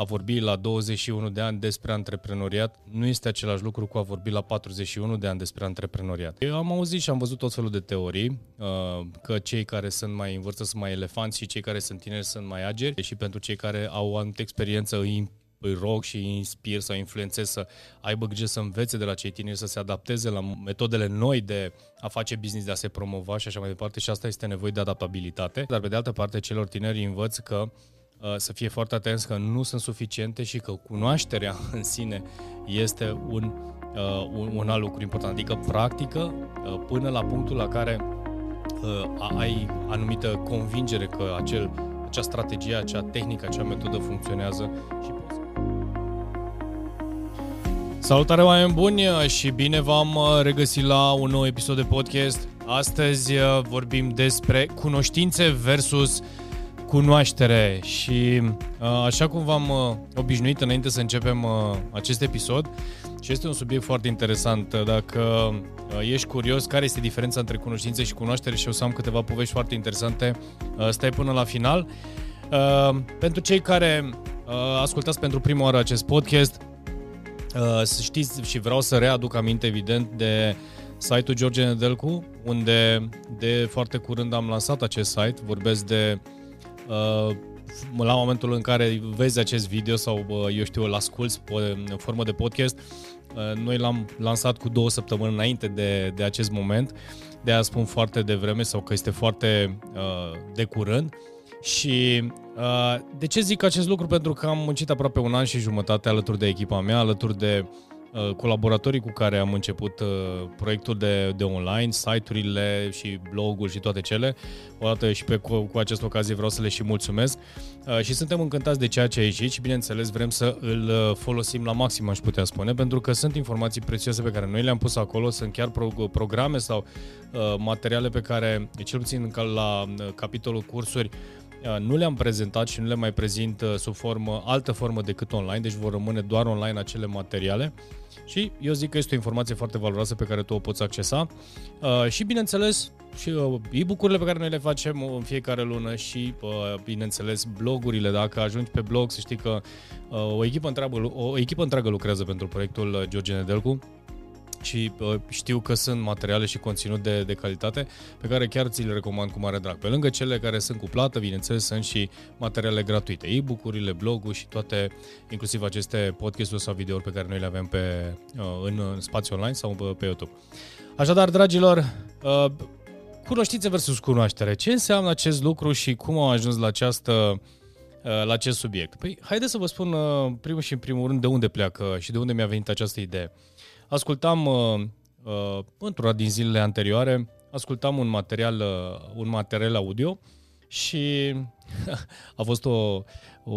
a vorbi la 21 de ani despre antreprenoriat nu este același lucru cu a vorbi la 41 de ani despre antreprenoriat. Eu am auzit și am văzut tot felul de teorii uh, că cei care sunt mai în vârstă sunt mai elefanți și cei care sunt tineri sunt mai ageri și pentru cei care au o anumită experiență îi îi rog și îi inspir sau influențez să aibă grijă să învețe de la cei tineri, să se adapteze la metodele noi de a face business, de a se promova și așa mai departe și asta este nevoie de adaptabilitate. Dar pe de altă parte, celor tineri învăț că uh, să fie foarte atenți că nu sunt suficiente și că cunoașterea în sine este un, uh, un, un alt lucru important, adică practică uh, până la punctul la care ai anumită convingere că acel, acea strategie, acea tehnică, acea metodă funcționează și poți Salutare oameni buni și bine v-am uh, regăsit la un nou episod de podcast. Astăzi uh, vorbim despre cunoștințe versus cunoaștere și uh, așa cum v-am obișnuit înainte să începem acest episod, și este un subiect foarte interesant. Dacă ești curios care este diferența între cunoștințe și cunoaștere și o să am câteva povești foarte interesante, stai până la final. Pentru cei care ascultați pentru prima oară acest podcast, Uh, să știți și vreau să readuc aminte, evident, de site-ul George Nedelcu, unde de foarte curând am lansat acest site. Vorbesc de uh, la momentul în care vezi acest video sau, uh, eu știu, îl asculti în formă de podcast, uh, noi l-am lansat cu două săptămâni înainte de, de acest moment, de a spun foarte devreme sau că este foarte uh, de curând. Și uh, de ce zic acest lucru? Pentru că am muncit aproape un an și jumătate alături de echipa mea, alături de uh, colaboratorii cu care am început uh, proiectul de, de online, site-urile și blogul și toate cele. Odată și pe, cu, cu această ocazie vreau să le și mulțumesc. Uh, și suntem încântați de ceea ce a ieșit și bineînțeles vrem să îl uh, folosim la maxim, aș putea spune, pentru că sunt informații prețioase pe care noi le-am pus acolo, sunt chiar pro, programe sau uh, materiale pe care, cel puțin la uh, capitolul cursuri, Uh, nu le-am prezentat și nu le mai prezint uh, sub formă, altă formă decât online, deci vor rămâne doar online acele materiale. Și eu zic că este o informație foarte valoroasă pe care tu o poți accesa. Uh, și bineînțeles și e-book-urile pe care noi le facem în fiecare lună și bineînțeles blogurile, dacă ajungi pe blog să știi că o echipă întreagă, o echipă întreagă lucrează pentru proiectul George Nedelcu și uh, știu că sunt materiale și conținut de, de calitate pe care chiar ți le recomand cu mare drag. Pe lângă cele care sunt cu plată, bineînțeles, sunt și materiale gratuite, e-book-urile, blogul și toate, inclusiv aceste podcast-uri sau videouri pe care noi le avem pe, uh, în, în spațiu online sau pe, pe YouTube. Așadar, dragilor, uh, cunoștințe versus cunoaștere. Ce înseamnă acest lucru și cum am ajuns la această uh, la acest subiect? Păi, haideți să vă spun uh, primul și în primul rând de unde pleacă și de unde mi-a venit această idee. Ascultam, uh, uh, într-una din zilele anterioare, ascultam un material, uh, un material audio și a fost o, o,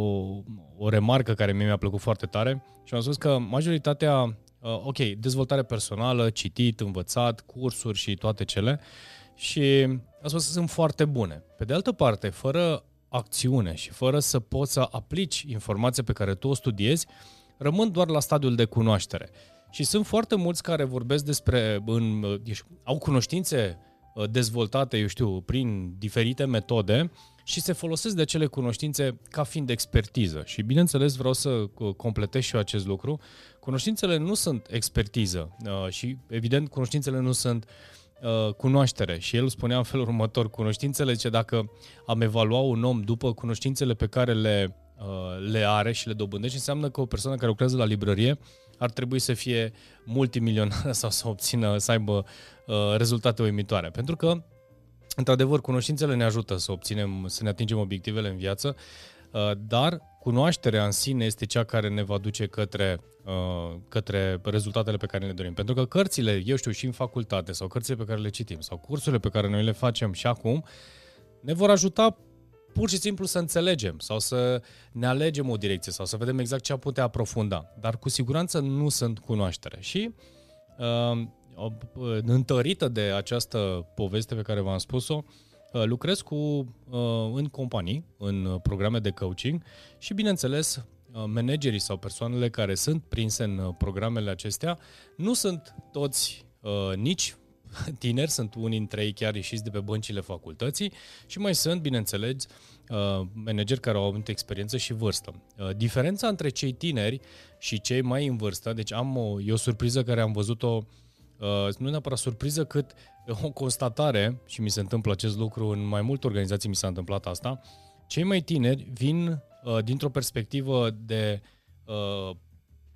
o remarcă care mie mi-a plăcut foarte tare și am spus că majoritatea, uh, ok, dezvoltare personală, citit, învățat, cursuri și toate cele și a spus că sunt foarte bune. Pe de altă parte, fără acțiune și fără să poți să aplici informația pe care tu o studiezi, rămân doar la stadiul de cunoaștere. Și sunt foarte mulți care vorbesc despre, în, au cunoștințe uh, dezvoltate, eu știu, prin diferite metode și se folosesc de acele cunoștințe ca fiind expertiză. Și bineînțeles vreau să uh, completez și eu acest lucru. Cunoștințele nu sunt expertiză uh, și evident cunoștințele nu sunt cunoaștere. Și el spunea în felul următor, cunoștințele, ce dacă am evalua un om după cunoștințele pe care le, le are și le dobândește, înseamnă că o persoană care lucrează la librărie ar trebui să fie multimilionar sau să obțină, să aibă uh, rezultate uimitoare. Pentru că, într-adevăr, cunoștințele ne ajută să obținem, să ne atingem obiectivele în viață, uh, dar cunoașterea în sine este cea care ne va duce către, uh, către rezultatele pe care le dorim. Pentru că cărțile, eu știu, și în facultate, sau cărțile pe care le citim, sau cursurile pe care noi le facem și acum, ne vor ajuta pur și simplu să înțelegem sau să ne alegem o direcție sau să vedem exact ce am putea aprofunda. Dar cu siguranță nu sunt cunoaștere. Și uh, întărită de această poveste pe care v-am spus-o, uh, lucrez cu, uh, în companii, în programe de coaching și, bineînțeles, uh, managerii sau persoanele care sunt prinse în programele acestea nu sunt toți uh, nici tineri, sunt unii dintre ei chiar ieșiți de pe băncile facultății și mai sunt, bineînțeles, uh, manageri care au avut experiență și vârstă. Uh, diferența între cei tineri și cei mai în vârstă, deci am o, e o surpriză care am văzut-o nu neapărat surpriză, cât o constatare, și mi se întâmplă acest lucru în mai multe organizații, mi s-a întâmplat asta, cei mai tineri vin uh, dintr-o perspectivă de uh,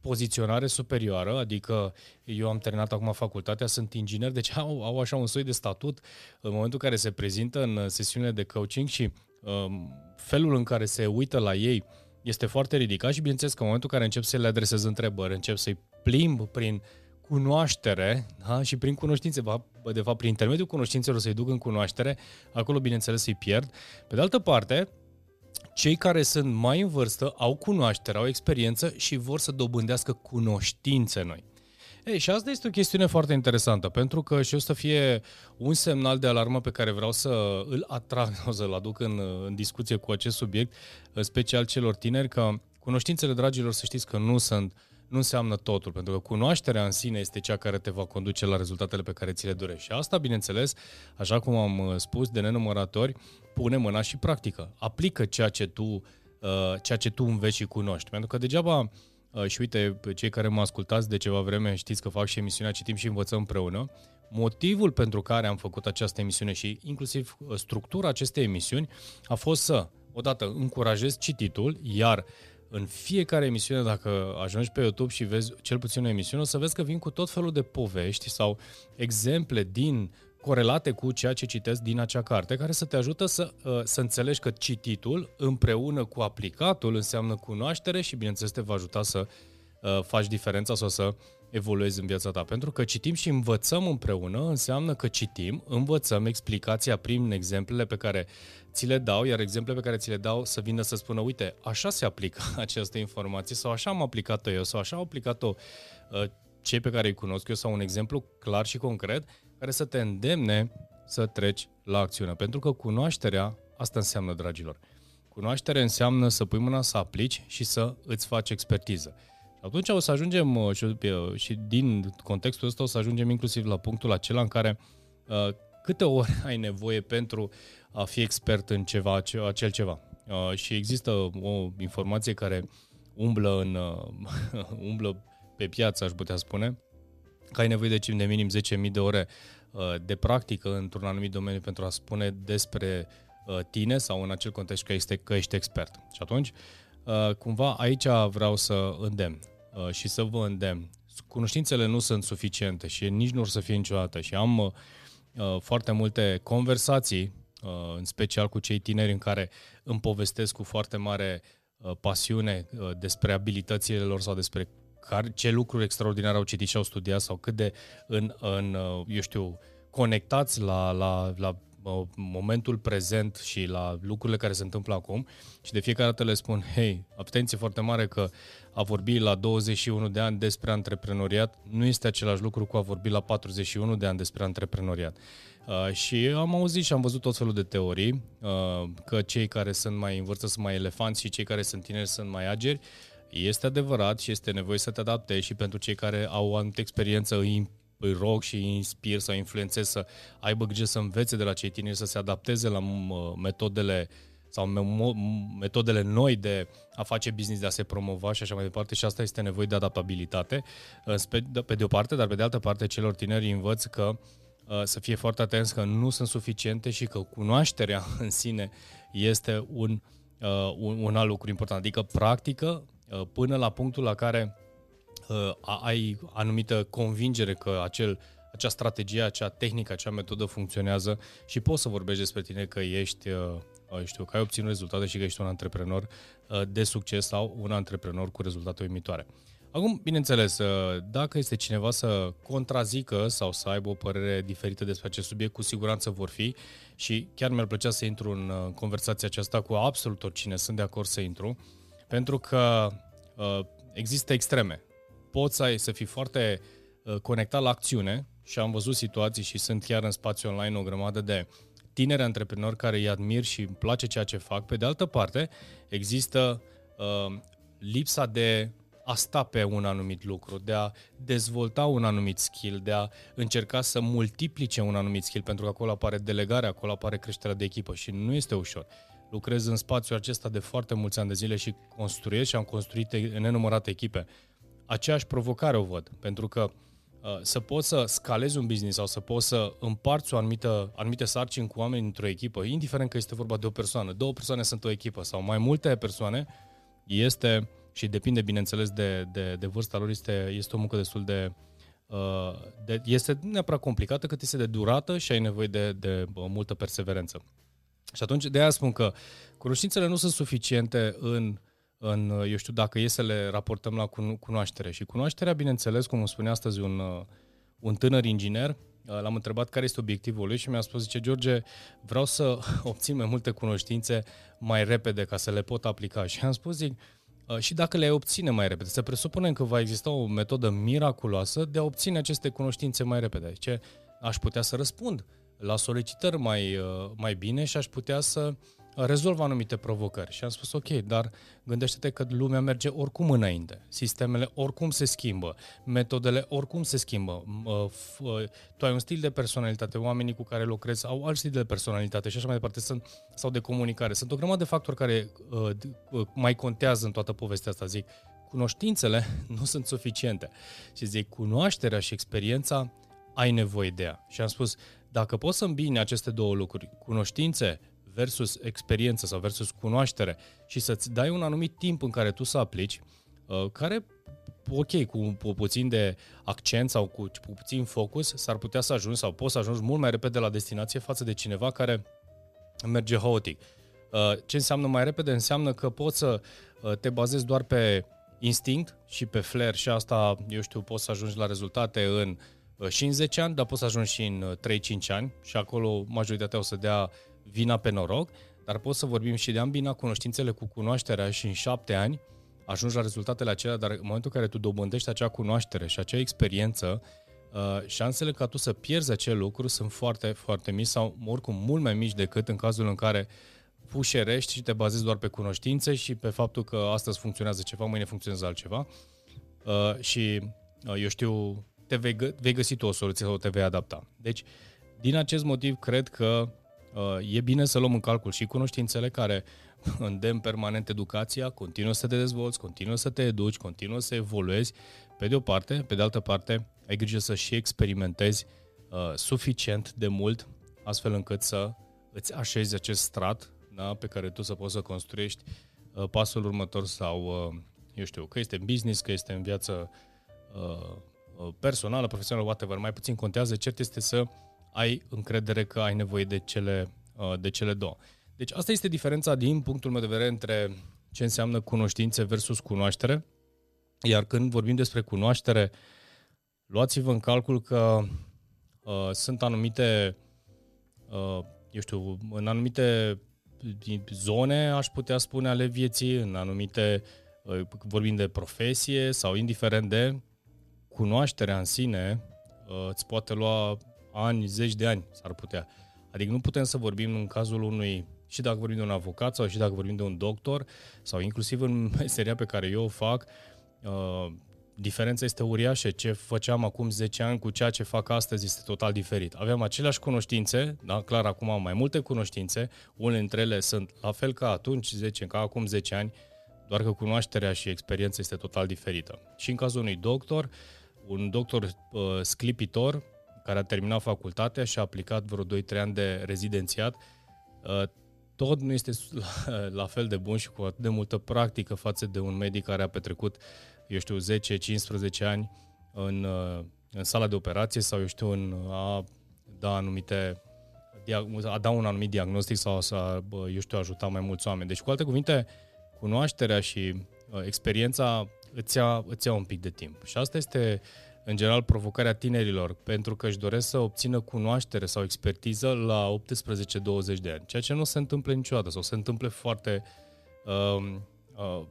poziționare superioară, adică eu am terminat acum facultatea, sunt inginer, deci au, au așa un soi de statut în momentul în care se prezintă în sesiunile de coaching și um, felul în care se uită la ei este foarte ridicat și bineînțeles că în momentul în care încep să le adresez întrebări, încep să-i plimb prin cunoaștere da? și prin cunoștințe, de fapt prin intermediul cunoștințelor să-i duc în cunoaștere, acolo bineînțeles să-i pierd. Pe de altă parte, cei care sunt mai în vârstă au cunoaștere, au experiență și vor să dobândească cunoștințe noi. Ei, și asta este o chestiune foarte interesantă, pentru că și o să fie un semnal de alarmă pe care vreau să îl atrag, o să-l aduc în, în discuție cu acest subiect, special celor tineri, că cunoștințele, dragilor, să știți că nu sunt nu înseamnă totul, pentru că cunoașterea în sine este cea care te va conduce la rezultatele pe care ți le dorești. Și asta, bineînțeles, așa cum am uh, spus de nenumăratori, pune mâna și practică. Aplică ceea ce tu, uh, ceea ce tu înveți și cunoști. Pentru că degeaba, uh, și uite, cei care mă ascultați de ceva vreme, știți că fac și emisiunea Citim și învățăm împreună, motivul pentru care am făcut această emisiune și inclusiv structura acestei emisiuni a fost să, odată, încurajez cititul, iar în fiecare emisiune, dacă ajungi pe YouTube și vezi cel puțin o emisiune, o să vezi că vin cu tot felul de povești sau exemple din corelate cu ceea ce citesc din acea carte, care să te ajută să, uh, să înțelegi că cititul împreună cu aplicatul înseamnă cunoaștere și, bineînțeles, te va ajuta să uh, faci diferența sau să evoluezi în viața ta. Pentru că citim și învățăm împreună înseamnă că citim, învățăm explicația prin exemplele pe care ți le dau, iar exemplele pe care ți le dau să vină să spună, uite, așa se aplică această informație sau așa am aplicat-o eu sau așa au aplicat-o uh, cei pe care îi cunosc eu sau un exemplu clar și concret care să te îndemne să treci la acțiune. Pentru că cunoașterea, asta înseamnă, dragilor. Cunoașterea înseamnă să pui mâna să aplici și să îți faci expertiză. Și atunci o să ajungem, uh, și, uh, și din contextul ăsta o să ajungem inclusiv la punctul acela în care uh, câte ori ai nevoie pentru a fi expert în ceva, acel ceva. Uh, și există o informație care umblă, în, uh, umblă pe piață, aș putea spune, că ai nevoie de, de minim 10.000 de ore uh, de practică într-un anumit domeniu pentru a spune despre uh, tine sau în acel context că, este, că ești expert. Și atunci, uh, cumva aici vreau să îndemn uh, și să vă îndemn. Cunoștințele nu sunt suficiente și nici nu or să fie niciodată și am uh, foarte multe conversații Uh, în special cu cei tineri în care îmi povestesc cu foarte mare uh, pasiune uh, despre abilitățile lor sau despre care, ce lucruri extraordinare au citit și au studiat sau cât de în, în eu știu, conectați la, la, la momentul prezent și la lucrurile care se întâmplă acum și de fiecare dată le spun, hei, atenție foarte mare că a vorbi la 21 de ani despre antreprenoriat nu este același lucru cu a vorbi la 41 de ani despre antreprenoriat. Uh, și am auzit și am văzut tot felul de teorii, uh, că cei care sunt mai în vârstă sunt mai elefanți și cei care sunt tineri sunt mai ageri. Este adevărat și este nevoie să te adaptezi și pentru cei care au o anumită experiență îi, îi rog și îi inspir sau influențez să aibă grijă să învețe de la cei tineri, să se adapteze la metodele sau metodele noi de a face business, de a se promova și așa mai departe și asta este nevoie de adaptabilitate pe de o parte, dar pe de altă parte celor tineri învăț că uh, Uh, să fie foarte atenți că nu sunt suficiente și că cunoașterea în sine este un, uh, un, un alt lucru important. Adică practică uh, până la punctul la care ai anumită convingere că acel, acea strategie, acea tehnică, acea metodă funcționează și poți să vorbești despre tine că ești, știu, că ai obținut rezultate și că ești un antreprenor de succes sau un antreprenor cu rezultate uimitoare. Acum, bineînțeles, uh, dacă este cineva să contrazică sau să aibă o părere diferită despre acest subiect, cu siguranță vor fi și chiar mi-ar plăcea să intru în uh, conversația aceasta cu absolut oricine, sunt de acord să intru, pentru că uh, există extreme. Poți să, ai, să fii foarte uh, conectat la acțiune și am văzut situații și sunt chiar în spațiu online o grămadă de tineri antreprenori care îi admir și îmi place ceea ce fac. Pe de altă parte, există uh, lipsa de a sta pe un anumit lucru, de a dezvolta un anumit skill, de a încerca să multiplice un anumit skill, pentru că acolo apare delegarea, acolo apare creșterea de echipă și nu este ușor. Lucrez în spațiul acesta de foarte mulți ani de zile și construiesc și am construit în nenumărate echipe. Aceeași provocare o văd, pentru că uh, să poți să scalezi un business sau să poți să împarți o anumită, anumite sarcini cu oameni într-o echipă, indiferent că este vorba de o persoană, două persoane sunt o echipă sau mai multe persoane, este și depinde, bineînțeles, de, de, de vârsta lor, este, este o muncă destul de, uh, de... Este neapărat complicată, cât este de durată și ai nevoie de, de uh, multă perseverență. Și atunci, de aia spun că cunoștințele nu sunt suficiente în, în, uh, eu știu, dacă e să le raportăm la cunoaștere. Și cunoașterea, bineînțeles, cum îmi spune astăzi un, un tânăr inginer, L-am întrebat care este obiectivul lui și mi-a spus, zice, George, vreau să obțin mai multe cunoștințe mai repede ca să le pot aplica. Și am spus, zic, Uh, și dacă le obține mai repede. Să presupunem că va exista o metodă miraculoasă de a obține aceste cunoștințe mai repede. Ce aș putea să răspund la solicitări mai, uh, mai bine și aș putea să rezolvă anumite provocări. Și am spus, ok, dar gândește-te că lumea merge oricum înainte. Sistemele oricum se schimbă, metodele oricum se schimbă. Tu ai un stil de personalitate, oamenii cu care lucrezi au alt stil de personalitate și așa mai departe, sunt, sau de comunicare. Sunt o grămadă de factori care uh, uh, mai contează în toată povestea asta, zic. Cunoștințele nu sunt suficiente. Și zic, cunoașterea și experiența ai nevoie de ea. Și am spus, dacă poți să îmbini aceste două lucruri, cunoștințe versus experiență sau versus cunoaștere și să-ți dai un anumit timp în care tu să aplici, uh, care, ok, cu, cu puțin de accent sau cu, cu puțin focus, s-ar putea să ajungi sau poți să ajungi mult mai repede la destinație față de cineva care merge haotic. Uh, ce înseamnă mai repede? Înseamnă că poți să uh, te bazezi doar pe instinct și pe flair și asta, eu știu, poți să ajungi la rezultate în și în 10 ani, dar poți să ajungi și în 3-5 ani și acolo majoritatea o să dea vina pe noroc, dar pot să vorbim și de ambina cunoștințele cu cunoașterea și în șapte ani ajungi la rezultatele acelea, dar în momentul în care tu dobândești acea cunoaștere și acea experiență, uh, șansele ca tu să pierzi acel lucru sunt foarte, foarte mici sau oricum mult mai mici decât în cazul în care pușerești și te bazezi doar pe cunoștințe și pe faptul că astăzi funcționează ceva, mâine funcționează altceva. Uh, și uh, eu știu, te vei, gă- vei găsi tu o soluție sau te vei adapta. Deci, din acest motiv, cred că Uh, e bine să luăm în calcul și cunoștințele care îndemn permanent educația, continuă să te dezvolți, continuă să te educi, continuă să evoluezi, pe de o parte, pe de altă parte, ai grijă să și experimentezi uh, suficient de mult, astfel încât să îți așezi acest strat da, pe care tu să poți să construiești uh, pasul următor sau, uh, eu știu, că este în business, că este în viață uh, uh personală, profesională, whatever, mai puțin contează, cert este să ai încredere că ai nevoie de cele, uh, de cele două. Deci asta este diferența din punctul meu de vedere între ce înseamnă cunoștințe versus cunoaștere. Iar când vorbim despre cunoaștere, luați-vă în calcul că uh, sunt anumite, uh, eu știu, în anumite zone, aș putea spune, ale vieții, în anumite, uh, vorbim de profesie sau indiferent de cunoașterea în sine, uh, îți poate lua ani, zeci de ani s-ar putea. Adică nu putem să vorbim în cazul unui, și dacă vorbim de un avocat sau și dacă vorbim de un doctor, sau inclusiv în meseria pe care eu o fac, uh, diferența este uriașă. Ce făceam acum 10 ani cu ceea ce fac astăzi este total diferit. Aveam aceleași cunoștințe, da, clar acum am mai multe cunoștințe, unele dintre ele sunt la fel ca atunci, 10, ca acum 10 ani, doar că cunoașterea și experiența este total diferită. Și în cazul unui doctor, un doctor uh, sclipitor care a terminat facultatea și a aplicat vreo 2-3 ani de rezidențiat, uh, tot nu este la fel de bun și cu atât de multă practică față de un medic care a petrecut, eu știu, 10-15 ani în, uh, în sala de operație sau, eu știu, în a da anumite a da un anumit diagnostic sau să, eu știu, ajuta mai mulți oameni. Deci, cu alte cuvinte, cunoașterea și uh, experiența îți ia, îți ia un pic de timp. Și asta este în general, provocarea tinerilor, pentru că își doresc să obțină cunoaștere sau expertiză la 18-20 de ani, ceea ce nu se întâmplă niciodată sau se întâmplă foarte, uh, uh,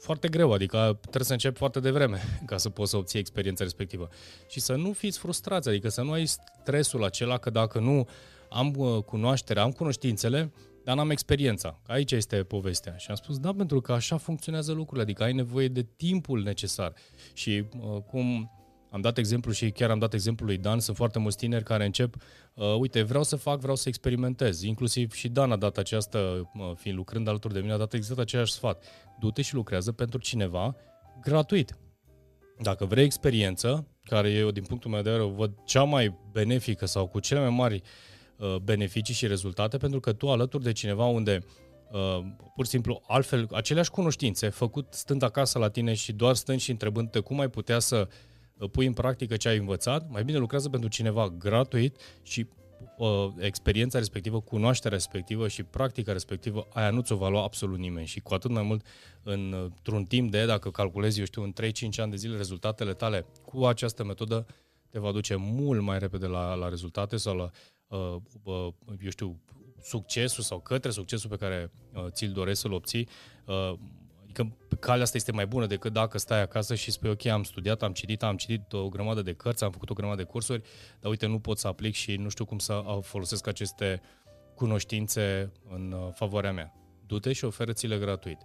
foarte greu, adică trebuie să începi foarte devreme ca să poți să obții experiența respectivă. Și să nu fiți frustrați, adică să nu ai stresul acela că dacă nu am uh, cunoaștere, am cunoștințele, dar n-am experiența. Aici este povestea. Și am spus, da, pentru că așa funcționează lucrurile, adică ai nevoie de timpul necesar. Și uh, cum am dat exemplu și chiar am dat exemplu lui Dan, sunt foarte mulți tineri care încep, uh, uite, vreau să fac, vreau să experimentez. Inclusiv și Dan a dat această, uh, fiind lucrând alături de mine, a dat exact același sfat. Du-te și lucrează pentru cineva gratuit. Dacă vrei experiență, care eu din punctul meu de vedere o văd cea mai benefică sau cu cele mai mari uh, beneficii și rezultate, pentru că tu alături de cineva unde uh, pur și simplu altfel, aceleași cunoștințe, făcut stând acasă la tine și doar stând și întrebându-te cum ai putea să uh, pui în practică ce ai învățat, mai bine lucrează pentru cineva gratuit și uh, experiența respectivă, cunoașterea respectivă și practica respectivă, aia nu ți-o va lua absolut nimeni. Și cu atât mai mult în, într-un timp de, dacă calculezi, eu știu, în 3-5 ani de zile rezultatele tale cu această metodă te va duce mult mai repede la, la rezultate sau la, uh, uh, eu știu, succesul sau către succesul pe care uh, ți-l doresc să-l obții uh, Adică calea asta este mai bună decât dacă stai acasă și spui, ok, am studiat, am citit, am citit o grămadă de cărți, am făcut o grămadă de cursuri, dar uite, nu pot să aplic și nu știu cum să folosesc aceste cunoștințe în uh, favoarea mea. Du-te și oferă-ți-le gratuit.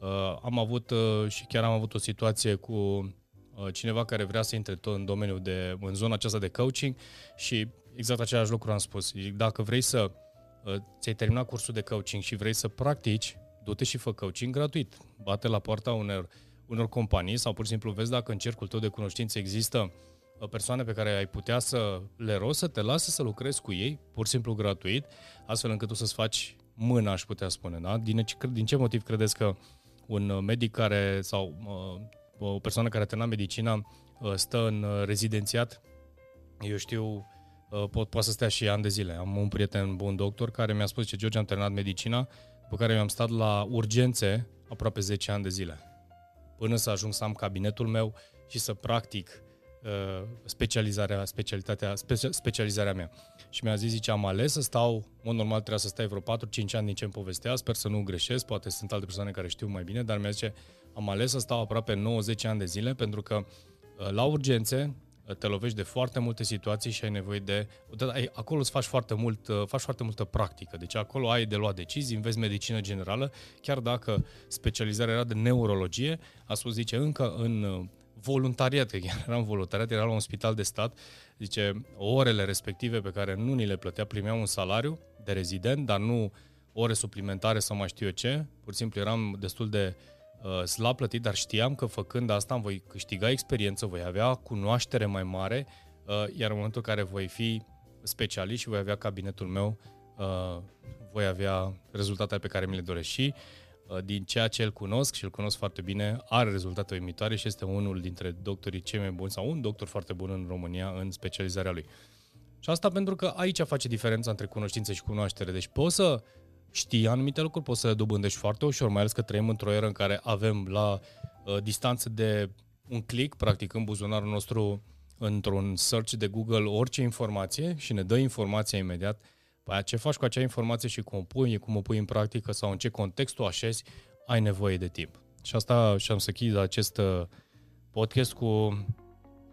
Uh, am avut uh, și chiar am avut o situație cu cineva care vrea să intre tot în domeniul de, în zona aceasta de coaching și exact același lucru am spus. Dacă vrei să ți-ai terminat cursul de coaching și vrei să practici, du-te și fă coaching gratuit. Bate la poarta unor, unor companii sau pur și simplu vezi dacă în cercul tău de cunoștințe există uh, persoane pe care ai putea să le rogi să te lasă să lucrezi cu ei, pur și simplu gratuit, astfel încât tu să-ți faci mâna, aș putea spune. Da? Din, din ce motiv credeți că un medic care sau uh, o persoană care a terminat medicina uh, stă în rezidențiat, eu știu, pot, poate să stea și ani de zile. Am un prieten bun doctor care mi-a spus că George, am terminat medicina, pe care eu am stat la urgențe aproape 10 ani de zile, până să ajung să am cabinetul meu și să practic uh, specializarea, specialitatea, spe- specializarea mea. Și mi-a zis, zice, am ales să stau, în mod normal trebuia să stai vreo 4-5 ani din ce îmi povestea, sper să nu greșesc, poate sunt alte persoane care știu mai bine, dar mi-a zis, am ales să stau aproape 9-10 ani de zile pentru că uh, la urgențe te lovești de foarte multe situații și ai nevoie de... Acolo îți faci foarte, mult, uh, faci foarte multă practică, deci acolo ai de luat decizii, înveți medicină generală, chiar dacă specializarea era de neurologie, a spus, zice, încă în uh, voluntariat, că chiar eram voluntariat, era la un spital de stat, zice, orele respective pe care nu ni le plătea, primeam un salariu de rezident, dar nu ore suplimentare sau mai știu eu ce, pur și simplu eram destul de uh, uh, slab plătit, dar știam că făcând asta îmi voi câștiga experiență, voi avea cunoaștere mai mare, uh, iar în momentul în care voi fi specialist și voi avea cabinetul meu, uh, voi avea rezultatele pe care mi le doresc și uh, din ceea ce îl cunosc și îl cunosc foarte bine, are rezultate uimitoare și este unul dintre doctorii cei mai buni sau un doctor foarte bun în România în specializarea lui. Și asta pentru că aici face diferența între cunoștință și cunoaștere. Deci poți să știi anumite lucruri, poți să le dobândești foarte ușor, mai ales că trăim într-o eră în care avem la uh, distanță de un click, practic, în buzunarul nostru, într-un search de Google, orice informație și ne dă informația imediat. Păi ce faci cu acea informație și cum o pui, cum o pui în practică sau în ce context o așezi, ai nevoie de timp. Și asta și am să chid acest uh, podcast cu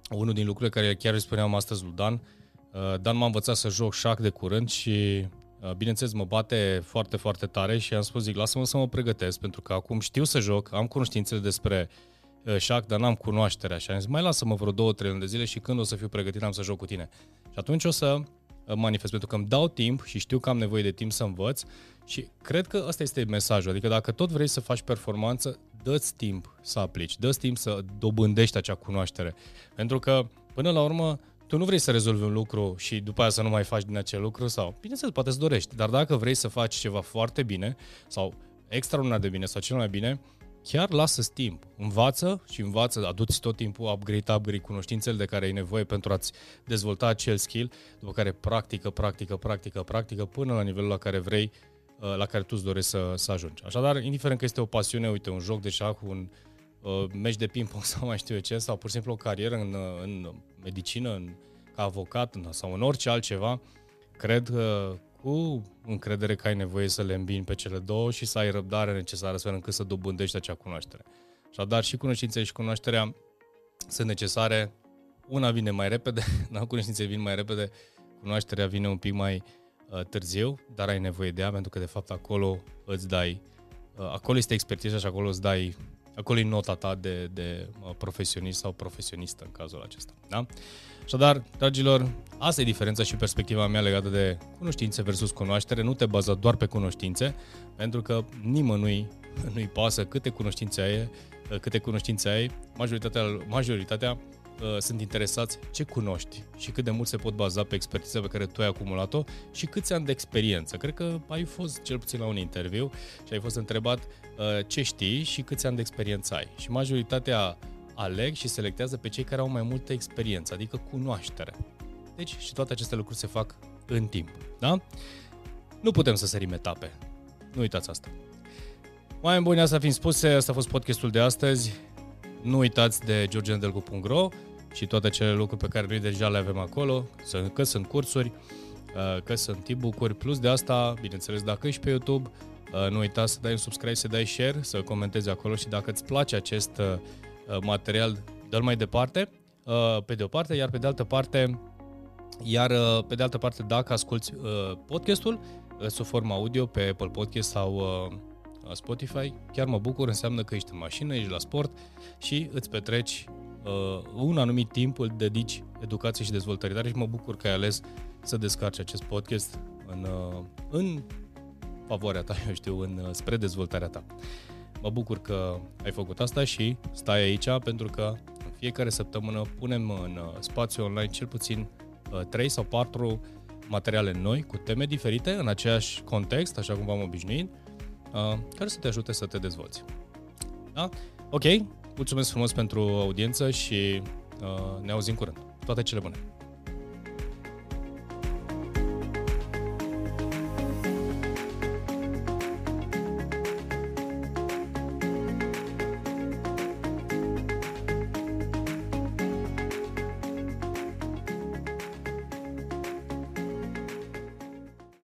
unul din lucrurile care chiar îi spuneam astăzi lui Dan. Uh, Dan m-a învățat să joc șac de curând și Uh, bineînțeles, mă bate foarte, foarte tare și am spus, zic, lasă-mă să mă pregătesc, pentru că acum știu să joc, am cunoștințele despre uh, șac, dar n-am cunoașterea. Și am zis, mai lasă-mă vreo două, trei luni de zile și când o să fiu pregătit am să joc cu tine. Și atunci o să uh, manifest, pentru că îmi dau timp și știu că am nevoie de timp să învăț și cred că ăsta este mesajul. Adică dacă tot vrei să faci performanță, dă-ți timp să aplici, dă-ți timp să dobândești acea cunoaștere. Pentru că, până la urmă, tu nu vrei să rezolvi un lucru și după aia să nu mai faci din acel lucru sau, bineînțeles, poate îți dorești, dar dacă vrei să faci ceva foarte bine sau extraordinar de bine sau cel mai bine, chiar lasă timp. Învață și învață, aduți tot timpul upgrade, upgrade, cunoștințele de care ai nevoie pentru a-ți dezvolta acel skill, după care practică, practică, practică, practică până la nivelul la care vrei, uh, la care tu îți dorești să, să ajungi. Așadar, indiferent că este o pasiune, uite, un joc de șah, un uh, meci de ping-pong sau mai știu eu ce, sau pur și simplu o carieră în, în medicină, în, ca avocat sau în orice altceva, cred că cu încredere că ai nevoie să le îmbini pe cele două și să ai răbdare necesară astfel încât să dobândești acea cunoaștere. Așadar, și cunoștințele și cunoașterea sunt necesare. Una vine mai repede, da, cunoștințele vin mai repede, cunoașterea vine un pic mai, uh, târziu, dar ai nevoie de ea pentru că de fapt acolo îți dai, uh, acolo este expertiza și acolo îți dai, acolo e nota ta de, de uh, profesionist sau profesionistă în cazul acesta. Da? Așadar, dragilor, asta e diferența și perspectiva mea legată de cunoștințe versus cunoaștere. Nu te baza doar pe cunoștințe, pentru că nimănui nu-i pasă câte cunoștințe ai, câte cunoștințe ai. Majoritatea, majoritatea uh, sunt interesați ce cunoști și cât de mult se pot baza pe expertiza pe care tu ai acumulat-o și câți ani de experiență. Cred că ai fost cel puțin la un interviu și ai fost întrebat uh, ce știi și câți ani de experiență ai. Și majoritatea aleg și selectează pe cei care au mai multă experiență, adică cunoaștere. Deci și toate aceste lucruri se fac în timp. Da? Nu putem să sărim etape. Nu uitați asta. Mai buni, asta fiind spuse, asta a fost podcastul de astăzi. Nu uitați de georgiandelcu.ro și toate cele lucruri pe care noi deja le avem acolo, că sunt cursuri, uh, că sunt e-book-uri, plus de asta, bineînțeles, dacă ești pe YouTube, uh, nu uita să dai un subscribe, să dai share, să comentezi acolo și dacă îți place acest uh, material, dă-l mai departe, pe de o parte, iar pe de altă parte, iar pe de altă parte, dacă asculti podcastul, sub formă audio pe Apple Podcast sau Spotify, chiar mă bucur, înseamnă că ești în mașină, ești la sport și îți petreci uh, un anumit timp, îl dedici educație și dezvoltare tare și mă bucur că ai ales să descarci acest podcast în, uh, în favoarea ta, eu știu, în, uh, spre dezvoltarea ta. Mă bucur că ai făcut asta și stai aici pentru că în fiecare săptămână punem în uh, spațiu online cel puțin uh, 3 sau 4 materiale noi cu teme diferite în aceeași context, așa cum v-am obișnuit, Uh, care să te ajute să te dezvolți. Da? Ok, mulțumesc frumos pentru audiență și uh, ne auzim curând. Toate cele bune!